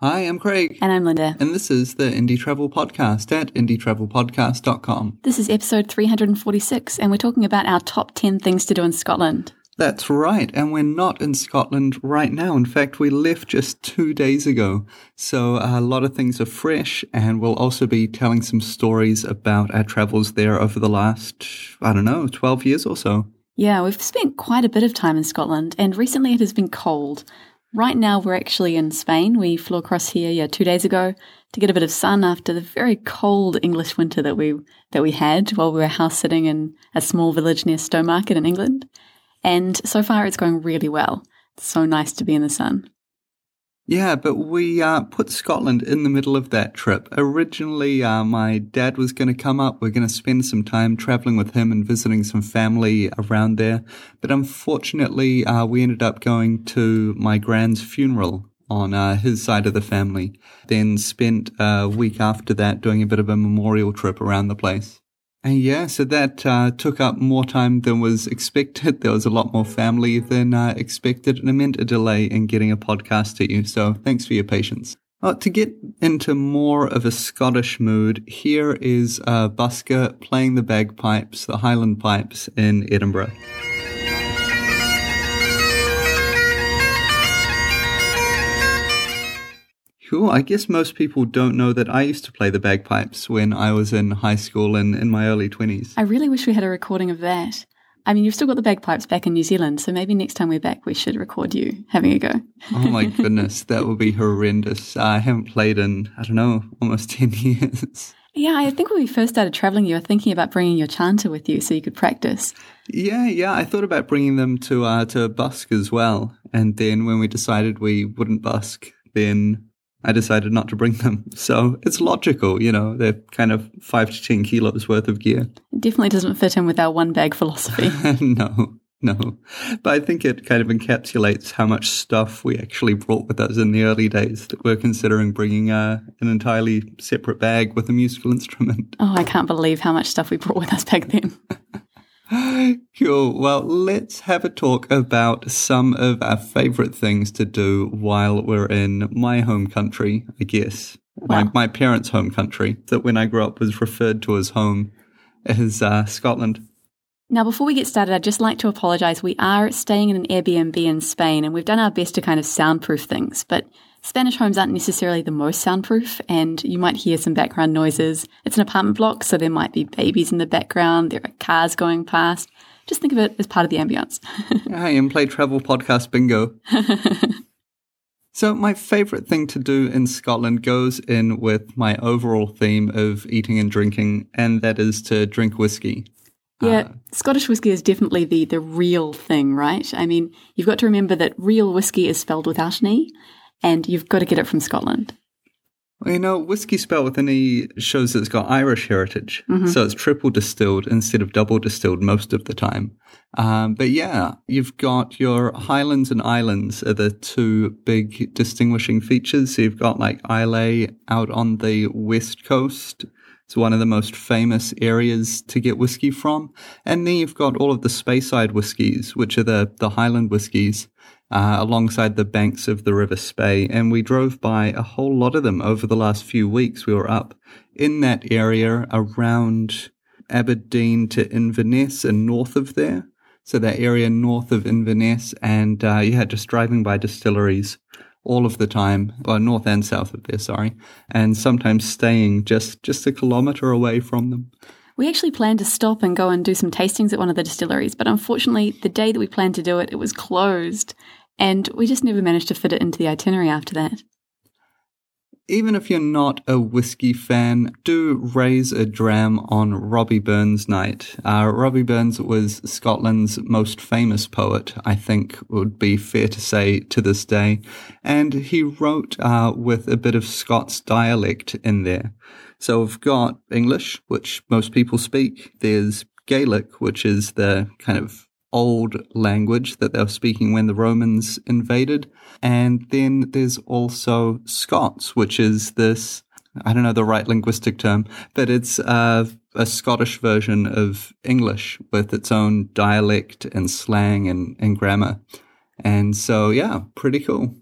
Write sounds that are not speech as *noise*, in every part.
Hi, I'm Craig. And I'm Linda. And this is the Indie Travel Podcast at indietravelpodcast.com. This is episode 346, and we're talking about our top 10 things to do in Scotland. That's right. And we're not in Scotland right now. In fact, we left just two days ago. So uh, a lot of things are fresh and we'll also be telling some stories about our travels there over the last, I don't know, 12 years or so. Yeah, we've spent quite a bit of time in Scotland and recently it has been cold. Right now, we're actually in Spain. We flew across here yeah two days ago to get a bit of sun after the very cold English winter that we that we had while we were house sitting in a small village near Stowmarket in England. And so far, it's going really well. It's so nice to be in the sun. Yeah, but we uh, put Scotland in the middle of that trip. Originally, uh, my dad was going to come up. We're going to spend some time traveling with him and visiting some family around there. But unfortunately, uh, we ended up going to my grand's funeral on uh, his side of the family. Then spent a week after that doing a bit of a memorial trip around the place. And yeah, so that uh, took up more time than was expected. There was a lot more family than uh, expected, and it meant a delay in getting a podcast to you. So thanks for your patience. To get into more of a Scottish mood, here is a busker playing the bagpipes, the Highland pipes in Edinburgh. Cool. I guess most people don't know that I used to play the bagpipes when I was in high school and in my early 20s. I really wish we had a recording of that. I mean, you've still got the bagpipes back in New Zealand, so maybe next time we're back, we should record you having a go. oh my *laughs* goodness, that would be horrendous. I haven't played in, I don't know, almost *laughs* 10 years. Yeah, I think when we first started traveling, you were thinking about bringing your chanter with you so you could practice. Yeah, yeah, I thought about bringing them to uh, to busk as well, and then when we decided we wouldn't busk, then I decided not to bring them. *laughs* So it's logical, you know, they're kind of five to 10 kilos worth of gear. It definitely doesn't fit in with our one bag philosophy. *laughs* no, no. But I think it kind of encapsulates how much stuff we actually brought with us in the early days that we're considering bringing uh, an entirely separate bag with a musical instrument. Oh, I can't believe how much stuff we brought with us back then. *laughs* *gasps* cool. Well, let's have a talk about some of our favorite things to do while we're in my home country, I guess. Wow. My, my parents' home country, that when I grew up was referred to as home, is uh, Scotland. Now, before we get started, I'd just like to apologise. We are staying in an Airbnb in Spain, and we've done our best to kind of soundproof things, but Spanish homes aren't necessarily the most soundproof, and you might hear some background noises. It's an apartment block, so there might be babies in the background, there are cars going past. Just think of it as part of the ambience. I *laughs* am play travel podcast bingo. *laughs* so, my favourite thing to do in Scotland goes in with my overall theme of eating and drinking, and that is to drink whiskey. Yeah, uh, Scottish whiskey is definitely the the real thing, right? I mean, you've got to remember that real whiskey is spelled without an e, and you've got to get it from Scotland. Well, you know, whiskey spelled with an E shows that it's got Irish heritage. Mm-hmm. So it's triple distilled instead of double distilled most of the time. Um, but yeah, you've got your Highlands and Islands are the two big distinguishing features. So you've got like Islay out on the west coast. It's one of the most famous areas to get whiskey from. And then you've got all of the Speyside whiskies, which are the, the Highland whiskies uh, alongside the banks of the River Spey, and we drove by a whole lot of them over the last few weeks. We were up in that area around Aberdeen to Inverness and north of there. So that area north of Inverness, and uh, yeah, just driving by distilleries all of the time, well, north and south of there, sorry, and sometimes staying just just a kilometre away from them. We actually planned to stop and go and do some tastings at one of the distilleries, but unfortunately, the day that we planned to do it, it was closed. And we just never managed to fit it into the itinerary after that. Even if you're not a whiskey fan, do raise a dram on Robbie Burns night. Uh, Robbie Burns was Scotland's most famous poet, I think would be fair to say to this day. And he wrote uh, with a bit of Scots dialect in there. So we've got English, which most people speak. There's Gaelic, which is the kind of old language that they were speaking when the Romans invaded. And then there's also Scots, which is this, I don't know the right linguistic term, but it's uh, a Scottish version of English with its own dialect and slang and, and grammar. And so, yeah, pretty cool.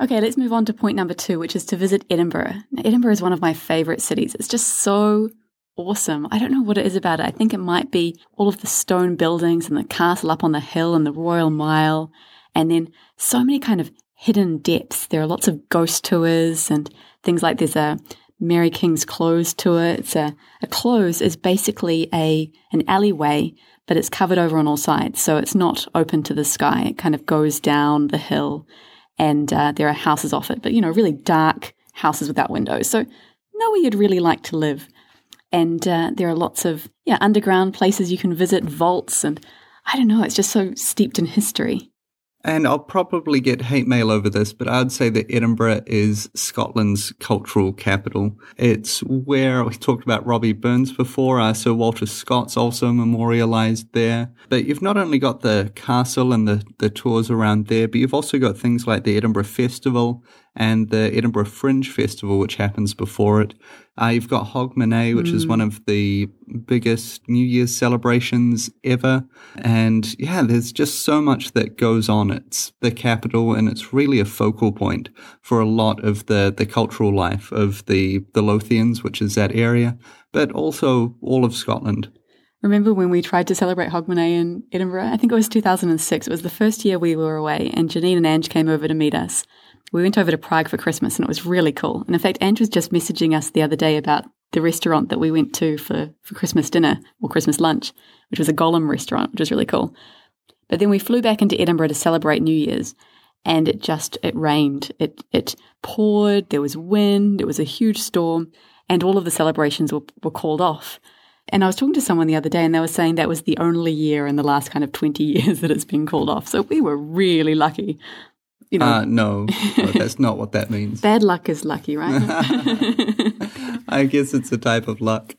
Okay, let's move on to point number two, which is to visit Edinburgh. Now, Edinburgh is one of my favorite cities. It's just so awesome. I don't know what it is about it. I think it might be all of the stone buildings and the castle up on the hill and the Royal Mile, and then so many kind of hidden depths. There are lots of ghost tours and things like there's a Mary King's Close tour. It's a, a close is basically a an alleyway, but it's covered over on all sides, so it's not open to the sky. It kind of goes down the hill, and uh, there are houses off it, but you know, really dark houses without windows. So nowhere you'd really like to live. And uh, there are lots of yeah underground places you can visit, vaults, and I don't know. It's just so steeped in history. And I'll probably get hate mail over this, but I'd say that Edinburgh is Scotland's cultural capital. It's where we talked about Robbie Burns before. Uh, Sir Walter Scott's also memorialized there. But you've not only got the castle and the, the tours around there, but you've also got things like the Edinburgh Festival and the Edinburgh Fringe Festival, which happens before it. Uh, you've got Hogmanay, which mm. is one of the biggest New Year's celebrations ever. And yeah, there's just so much that goes on. It's the capital and it's really a focal point for a lot of the, the cultural life of the, the Lothians, which is that area, but also all of Scotland. Remember when we tried to celebrate Hogmanay in Edinburgh? I think it was 2006. It was the first year we were away, and Janine and Ange came over to meet us we went over to Prague for Christmas and it was really cool. And in fact, Andrew was just messaging us the other day about the restaurant that we went to for, for Christmas dinner or Christmas lunch, which was a Golem restaurant, which was really cool. But then we flew back into Edinburgh to celebrate New Year's and it just, it rained. It, it poured, there was wind, it was a huge storm and all of the celebrations were, were called off. And I was talking to someone the other day and they were saying that was the only year in the last kind of 20 *laughs* years that it's been called off. So we were really lucky you know. Uh, no, no, that's not what that means. *laughs* Bad luck is lucky, right? *laughs* I guess it's a type of luck.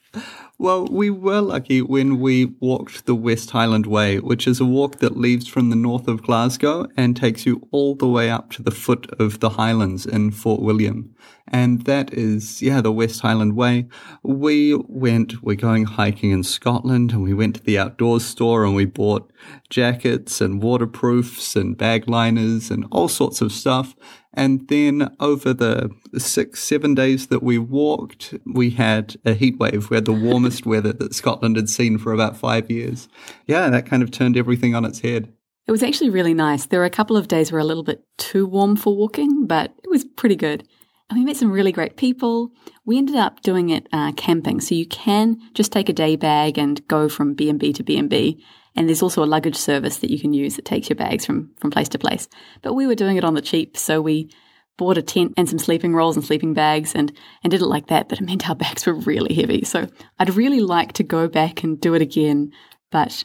Well, we were lucky when we walked the West Highland Way, which is a walk that leaves from the north of Glasgow and takes you all the way up to the foot of the Highlands in Fort William. And that is, yeah, the West Highland Way. We went, we're going hiking in Scotland and we went to the outdoors store and we bought jackets and waterproofs and bag liners and all sorts of stuff. And then over the six, seven days that we walked, we had a heat wave. We had the warmest *laughs* weather that Scotland had seen for about five years. Yeah, that kind of turned everything on its head. It was actually really nice. There were a couple of days were a little bit too warm for walking, but it was pretty good. And we met some really great people. We ended up doing it uh, camping, so you can just take a day bag and go from B and B to B and B. And there's also a luggage service that you can use that takes your bags from from place to place. But we were doing it on the cheap, so we bought a tent and some sleeping rolls and sleeping bags and and did it like that. But it meant our bags were really heavy. So I'd really like to go back and do it again, but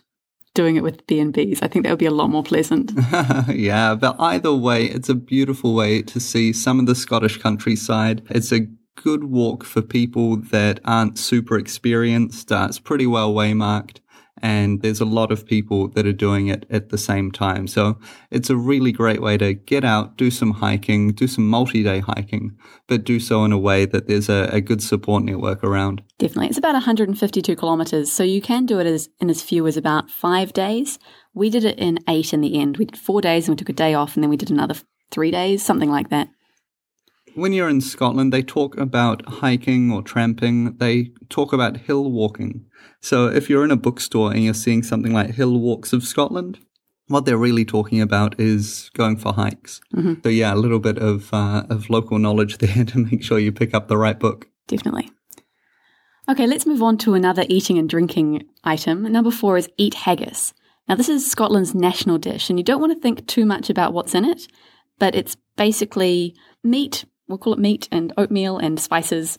doing it with B&Bs. I think that would be a lot more pleasant. *laughs* yeah, but either way, it's a beautiful way to see some of the Scottish countryside. It's a good walk for people that aren't super experienced. Uh, it's pretty well waymarked and there's a lot of people that are doing it at the same time. So it's a really great way to get out, do some hiking, do some multi-day hiking, but do so in a way that there's a, a good support network around. Definitely. It's about 152 kilometers. So you can do it as, in as few as about five days. We did it in eight in the end. We did four days and we took a day off and then we did another three days, something like that when you're in Scotland, they talk about hiking or tramping. They talk about hill walking. So if you're in a bookstore and you're seeing something like Hill Walks of Scotland, what they're really talking about is going for hikes. Mm-hmm. So yeah, a little bit of uh, of local knowledge *laughs* there to make sure you pick up the right book. Definitely. Okay, let's move on to another eating and drinking item. Number four is eat haggis. Now, this is Scotland's national dish, and you don't want to think too much about what's in it, but it's basically meat we'll call it meat and oatmeal and spices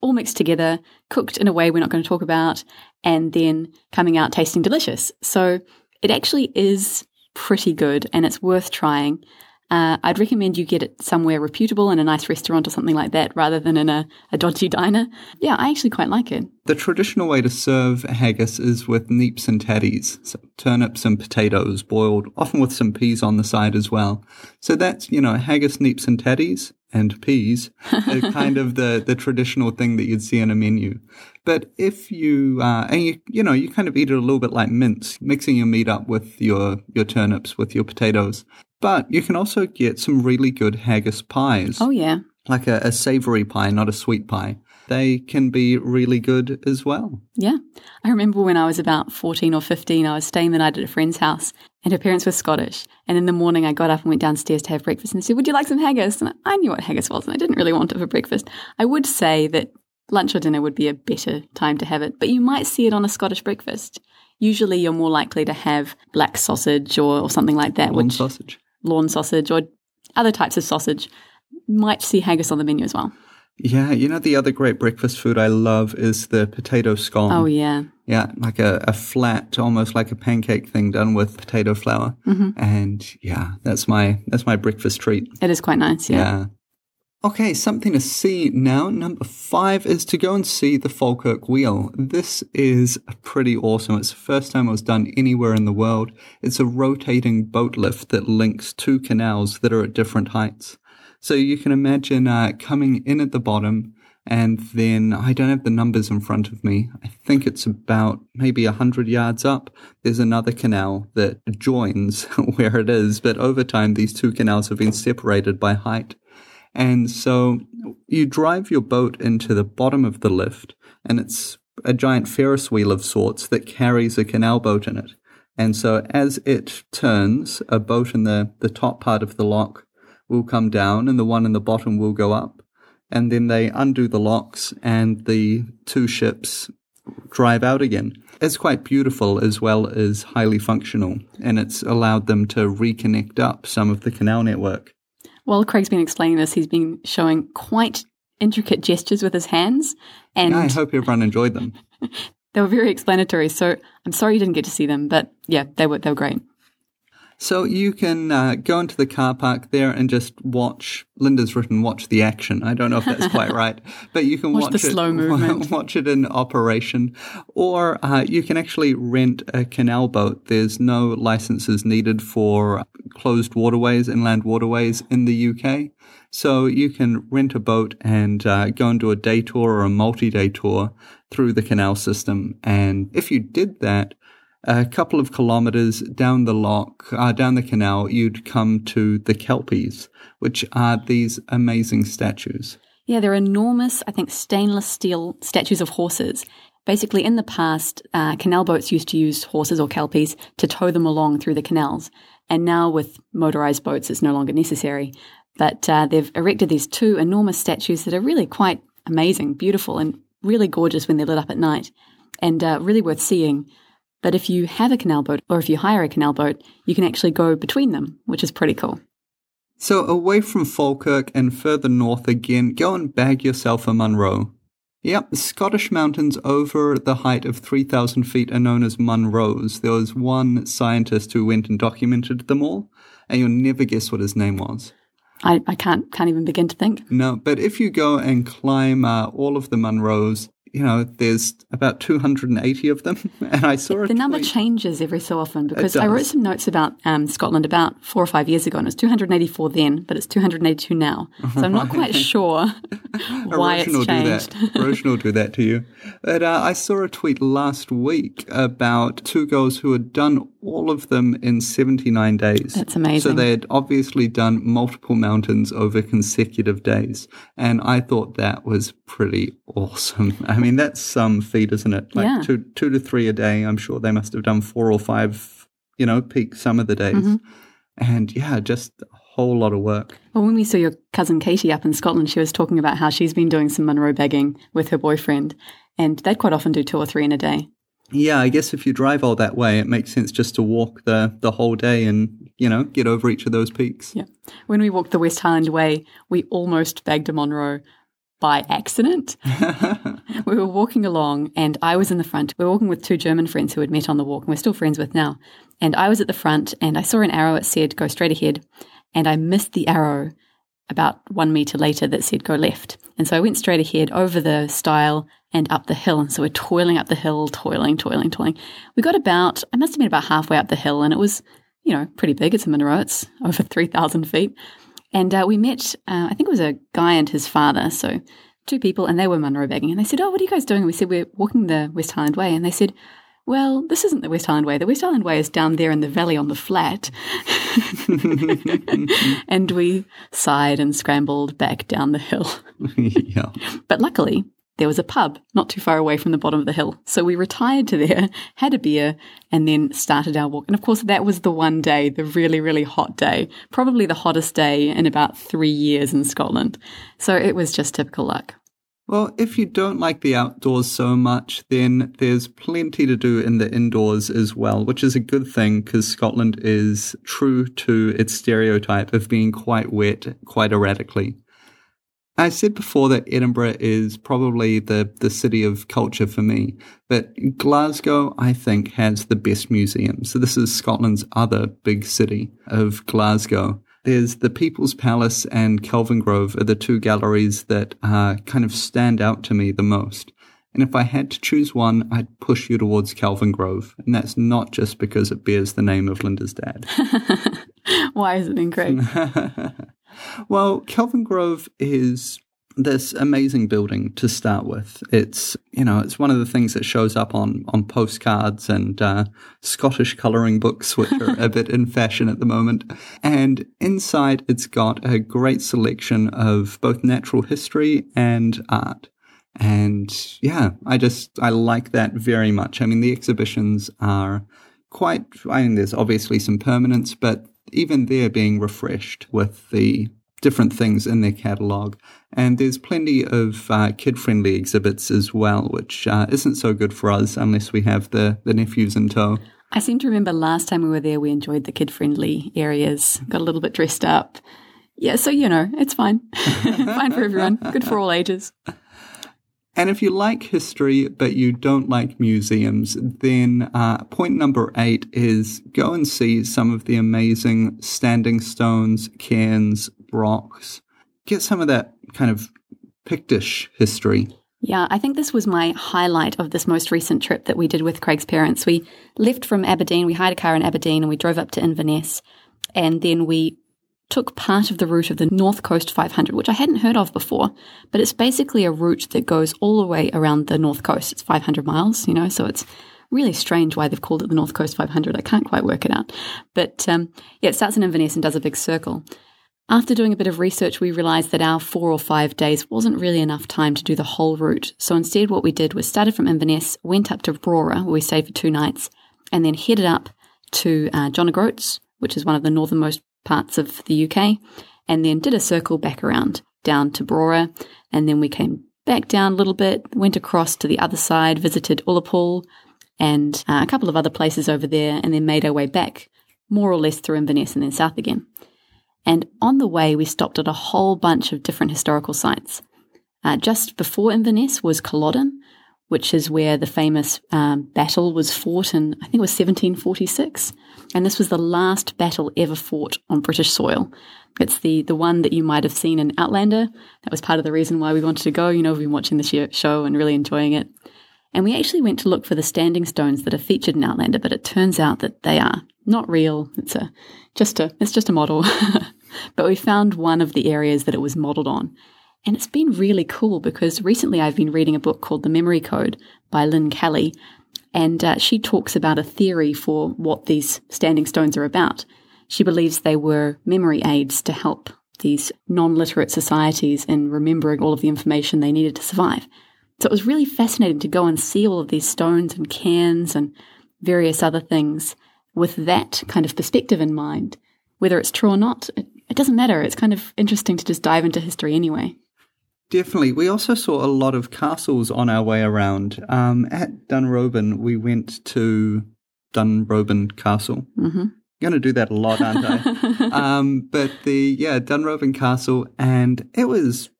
all mixed together, cooked in a way we're not going to talk about, and then coming out tasting delicious. So it actually is pretty good and it's worth trying. Uh, I'd recommend you get it somewhere reputable in a nice restaurant or something like that rather than in a, a dodgy diner. Yeah, I actually quite like it. The traditional way to serve haggis is with neeps and tatties, so turnips and potatoes boiled, often with some peas on the side as well. So that's, you know, haggis, neeps and tatties and peas are *laughs* kind of the, the traditional thing that you'd see in a menu. But if you, uh, and you, you know, you kind of eat it a little bit like mince, mixing your meat up with your, your turnips, with your potatoes. But you can also get some really good haggis pies. Oh, yeah. Like a, a savory pie, not a sweet pie. They can be really good as well. Yeah. I remember when I was about 14 or 15, I was staying the night at a friend's house and her parents were Scottish. And in the morning, I got up and went downstairs to have breakfast and they said, Would you like some haggis? And I knew what haggis was and I didn't really want it for breakfast. I would say that lunch or dinner would be a better time to have it, but you might see it on a Scottish breakfast. Usually, you're more likely to have black sausage or, or something like that. Lorne which, sausage. Lorne sausage or other types of sausage. Might see haggis on the menu as well. Yeah, you know the other great breakfast food I love is the potato scone. Oh yeah, yeah, like a, a flat, almost like a pancake thing done with potato flour, mm-hmm. and yeah, that's my that's my breakfast treat. It is quite nice. Yeah. yeah. Okay, something to see now. Number five is to go and see the Falkirk Wheel. This is pretty awesome. It's the first time it was done anywhere in the world. It's a rotating boat lift that links two canals that are at different heights. So you can imagine uh, coming in at the bottom, and then I don't have the numbers in front of me. I think it's about maybe 100 yards up. There's another canal that joins *laughs* where it is, but over time, these two canals have been separated by height. And so you drive your boat into the bottom of the lift, and it's a giant Ferris wheel of sorts that carries a canal boat in it. And so as it turns, a boat in the, the top part of the lock will come down and the one in the bottom will go up. And then they undo the locks and the two ships drive out again. It's quite beautiful as well as highly functional, and it's allowed them to reconnect up some of the canal network. While Craig's been explaining this, he's been showing quite intricate gestures with his hands. And I hope everyone enjoyed them. *laughs* they were very explanatory. So I'm sorry you didn't get to see them, but yeah, they were they were great. So you can uh, go into the car park there and just watch. Linda's written "watch the action." I don't know if that's quite *laughs* right, but you can watch, watch the it, slow *laughs* movement. Watch it in operation, or uh, you can actually rent a canal boat. There's no licenses needed for closed waterways, inland waterways in the UK. So you can rent a boat and uh, go and do a day tour or a multi-day tour through the canal system. And if you did that, a couple of kilometers down the lock, uh, down the canal, you'd come to the Kelpies, which are these amazing statues. Yeah, they're enormous, I think, stainless steel statues of horses. Basically, in the past, uh, canal boats used to use horses or kelpies to tow them along through the canals. And now, with motorized boats, it's no longer necessary. But uh, they've erected these two enormous statues that are really quite amazing, beautiful, and really gorgeous when they're lit up at night, and uh, really worth seeing. But if you have a canal boat or if you hire a canal boat, you can actually go between them, which is pretty cool. So, away from Falkirk and further north again, go and bag yourself a Munro. Yep, the Scottish mountains over the height of 3,000 feet are known as Munros. There was one scientist who went and documented them all, and you'll never guess what his name was. I, I can't can't even begin to think. No, but if you go and climb uh, all of the Munros, you know, there's about 280 of them. *laughs* And I saw The number changes every so often because I wrote some notes about um, Scotland about four or five years ago and it was 284 then, but it's 282 now. So I'm not *laughs* quite sure *laughs* why Erosion it's changed. Do that. Erosion will do that to you. But uh, I saw a tweet last week about two girls who had done all of them in 79 days. That's amazing. So they had obviously done multiple mountains over consecutive days. And I thought that was pretty awesome. *laughs* I mean, that's some feat, isn't it? Like Yeah. two, two to three a day. I'm sure they must have done four or five, you know, peak some of the days. Mm-hmm. And yeah, just a whole lot of work. Well, when we saw your cousin Katie up in Scotland, she was talking about how she's been doing some Munro bagging with her boyfriend, and they'd quite often do two or three in a day. Yeah, I guess if you drive all that way, it makes sense just to walk the, the whole day and, you know, get over each of those peaks. Yeah. When we walked the West Highland Way, we almost bagged a Munro by accident. *laughs* we were walking along, and I was in the front. We were walking with two German friends who had met on the walk, and we're still friends with now. And I was at the front, and I saw an arrow. It said, go straight ahead. And I missed the arrow about one meter later that said, go left. And so I went straight ahead over the stile and up the hill. And so we're toiling up the hill, toiling, toiling, toiling. We got about, I must have been about halfway up the hill, and it was, you know, pretty big. It's a Munro, it's over *laughs* 3,000 feet. And uh, we met, uh, I think it was a guy and his father. So two people, and they were Munro bagging. And they said, Oh, what are you guys doing? And we said, We're walking the West Highland Way. And they said, well, this isn't the West Highland Way. The West Highland Way is down there in the valley on the flat. *laughs* and we sighed and scrambled back down the hill. *laughs* yeah. But luckily, there was a pub not too far away from the bottom of the hill. So we retired to there, had a beer, and then started our walk. And of course, that was the one day, the really, really hot day, probably the hottest day in about three years in Scotland. So it was just typical luck. Well, if you don't like the outdoors so much, then there's plenty to do in the indoors as well, which is a good thing because Scotland is true to its stereotype of being quite wet quite erratically. I said before that Edinburgh is probably the, the city of culture for me, but Glasgow, I think, has the best museums. So this is Scotland's other big city of Glasgow. There's the People's Palace and Kelvingrove are the two galleries that uh, kind of stand out to me the most. And if I had to choose one, I'd push you towards Kelvingrove, And that's not just because it bears the name of Linda's dad. *laughs* Why is it incorrect? *laughs* well, Kelvin Grove is this amazing building to start with. It's you know it's one of the things that shows up on on postcards and uh, Scottish colouring books, which are a *laughs* bit in fashion at the moment. And inside, it's got a great selection of both natural history and art. And yeah, I just I like that very much. I mean, the exhibitions are quite. I mean, there's obviously some permanence, but even they're being refreshed with the different things in their catalogue. And there's plenty of uh, kid friendly exhibits as well, which uh, isn't so good for us unless we have the, the nephews in tow. I seem to remember last time we were there, we enjoyed the kid friendly areas, got a little bit dressed up. Yeah, so you know, it's fine. *laughs* fine for everyone, good for all ages. And if you like history but you don't like museums, then uh, point number eight is go and see some of the amazing standing stones, cairns, rocks. Get some of that kind of Pictish history. Yeah, I think this was my highlight of this most recent trip that we did with Craig's parents. We left from Aberdeen, we hired a car in Aberdeen and we drove up to Inverness. And then we took part of the route of the North Coast 500, which I hadn't heard of before, but it's basically a route that goes all the way around the North Coast. It's 500 miles, you know, so it's really strange why they've called it the North Coast 500. I can't quite work it out. But um, yeah, it starts in Inverness and does a big circle. After doing a bit of research, we realised that our four or five days wasn't really enough time to do the whole route. So instead, what we did was started from Inverness, went up to Brora, where we stayed for two nights, and then headed up to uh, John O'Groats, which is one of the northernmost parts of the UK, and then did a circle back around down to Brora, and then we came back down a little bit, went across to the other side, visited Ullapool and uh, a couple of other places over there, and then made our way back, more or less through Inverness and then south again. And on the way, we stopped at a whole bunch of different historical sites. Uh, just before Inverness was Culloden, which is where the famous um, battle was fought in, I think it was 1746. And this was the last battle ever fought on British soil. It's the, the one that you might have seen in Outlander. That was part of the reason why we wanted to go. You know, we've been watching the show and really enjoying it. And we actually went to look for the standing stones that are featured in Outlander, but it turns out that they are not real. It's a just a it's just a model. *laughs* but we found one of the areas that it was modeled on. And it's been really cool because recently I've been reading a book called The Memory Code by Lynne Kelly, and uh, she talks about a theory for what these standing stones are about. She believes they were memory aids to help these non literate societies in remembering all of the information they needed to survive. So it was really fascinating to go and see all of these stones and cairns and various other things with that kind of perspective in mind. Whether it's true or not, it, it doesn't matter. It's kind of interesting to just dive into history anyway. Definitely. We also saw a lot of castles on our way around. Um, at Dunrobin, we went to Dunrobin Castle. Mm-hmm. Going to do that a lot, aren't I? *laughs* um, but the yeah Dunrobin Castle, and it was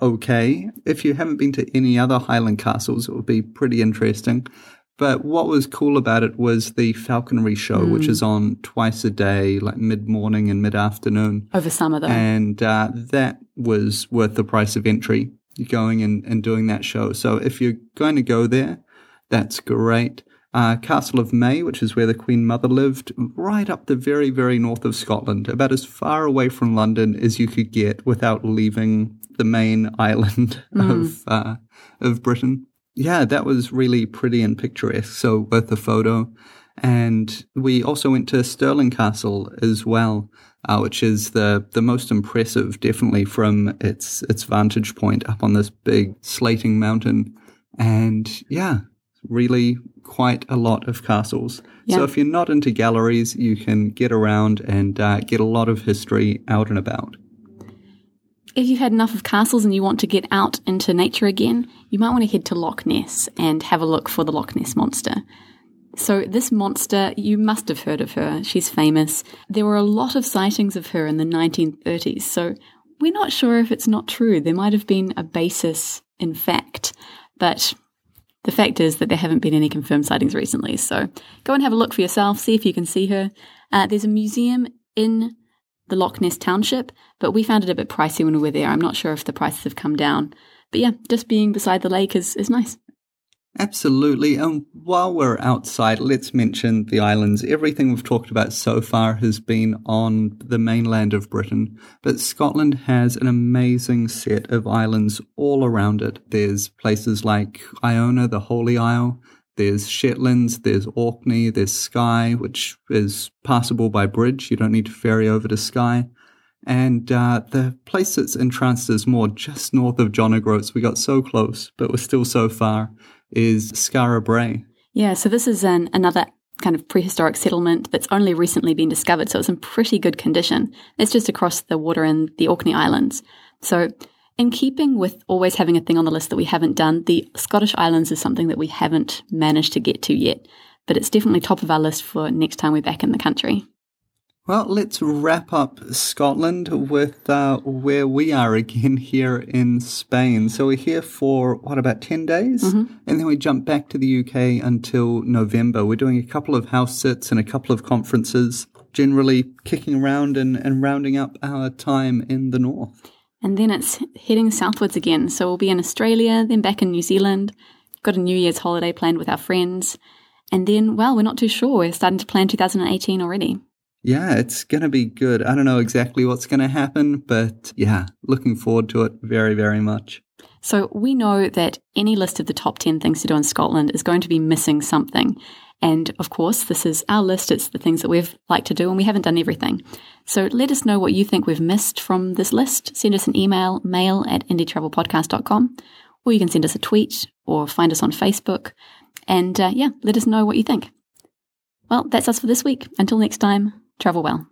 okay. If you haven't been to any other Highland castles, it would be pretty interesting. But what was cool about it was the falconry show, mm. which is on twice a day, like mid morning and mid afternoon. Over summer, though. And uh, that was worth the price of entry, going and, and doing that show. So if you're going to go there, that's great. Uh, Castle of Mey, which is where the Queen Mother lived, right up the very, very north of Scotland, about as far away from London as you could get without leaving the main *laughs* island mm. of uh, of Britain yeah, that was really pretty and picturesque. So worth a photo. And we also went to Stirling Castle as well, uh, which is the, the most impressive, definitely from its its vantage point up on this big slating mountain. And yeah, really quite a lot of castles. Yeah. So if you're not into galleries, you can get around and uh, get a lot of history out and about. If you've had enough of castles and you want to get out into nature again, you might want to head to Loch Ness and have a look for the Loch Ness monster. So, this monster, you must have heard of her. She's famous. There were a lot of sightings of her in the 1930s, so we're not sure if it's not true. There might have been a basis in fact, but the fact is that there haven't been any confirmed sightings recently. So, go and have a look for yourself, see if you can see her. Uh, there's a museum in the Loch Ness Township, but we found it a bit pricey when we were there. I'm not sure if the prices have come down. But yeah, just being beside the lake is, is nice. Absolutely. And while we're outside, let's mention the islands. Everything we've talked about so far has been on the mainland of Britain, but Scotland has an amazing set of islands all around it. There's places like Iona, the Holy Isle. There's Shetlands, there's Orkney, there's Skye, which is passable by bridge. You don't need to ferry over to Skye. And uh, the place that's entranced us more just north of John O'Groats, we got so close, but we're still so far, is Skara Brae. Yeah, so this is an, another kind of prehistoric settlement that's only recently been discovered, so it's in pretty good condition. It's just across the water in the Orkney Islands. So, in keeping with always having a thing on the list that we haven't done, the Scottish Islands is something that we haven't managed to get to yet, but it's definitely top of our list for next time we're back in the country. Well, let's wrap up Scotland with uh, where we are again *laughs* here in Spain. So we're here for, what, about 10 days? Mm-hmm. And then we jump back to the UK until November. We're doing a couple of house sits and a couple of conferences, generally kicking around and, and rounding up our time in the north. And then it's heading southwards again. So we'll be in Australia, then back in New Zealand. Got a New Year's holiday planned with our friends. And then, well, we're not too sure. We're starting to plan 2018 already. Yeah, it's going to be good. I don't know exactly what's going to happen, but yeah, looking forward to it very, very much. So we know that any list of the top 10 things to do in Scotland is going to be missing something. And of course, this is our list. It's the things that we've liked to do, and we haven't done everything. So let us know what you think we've missed from this list. Send us an email, mail at indietravelpodcast.com, or you can send us a tweet or find us on Facebook. And uh, yeah, let us know what you think. Well, that's us for this week. Until next time, Travel well.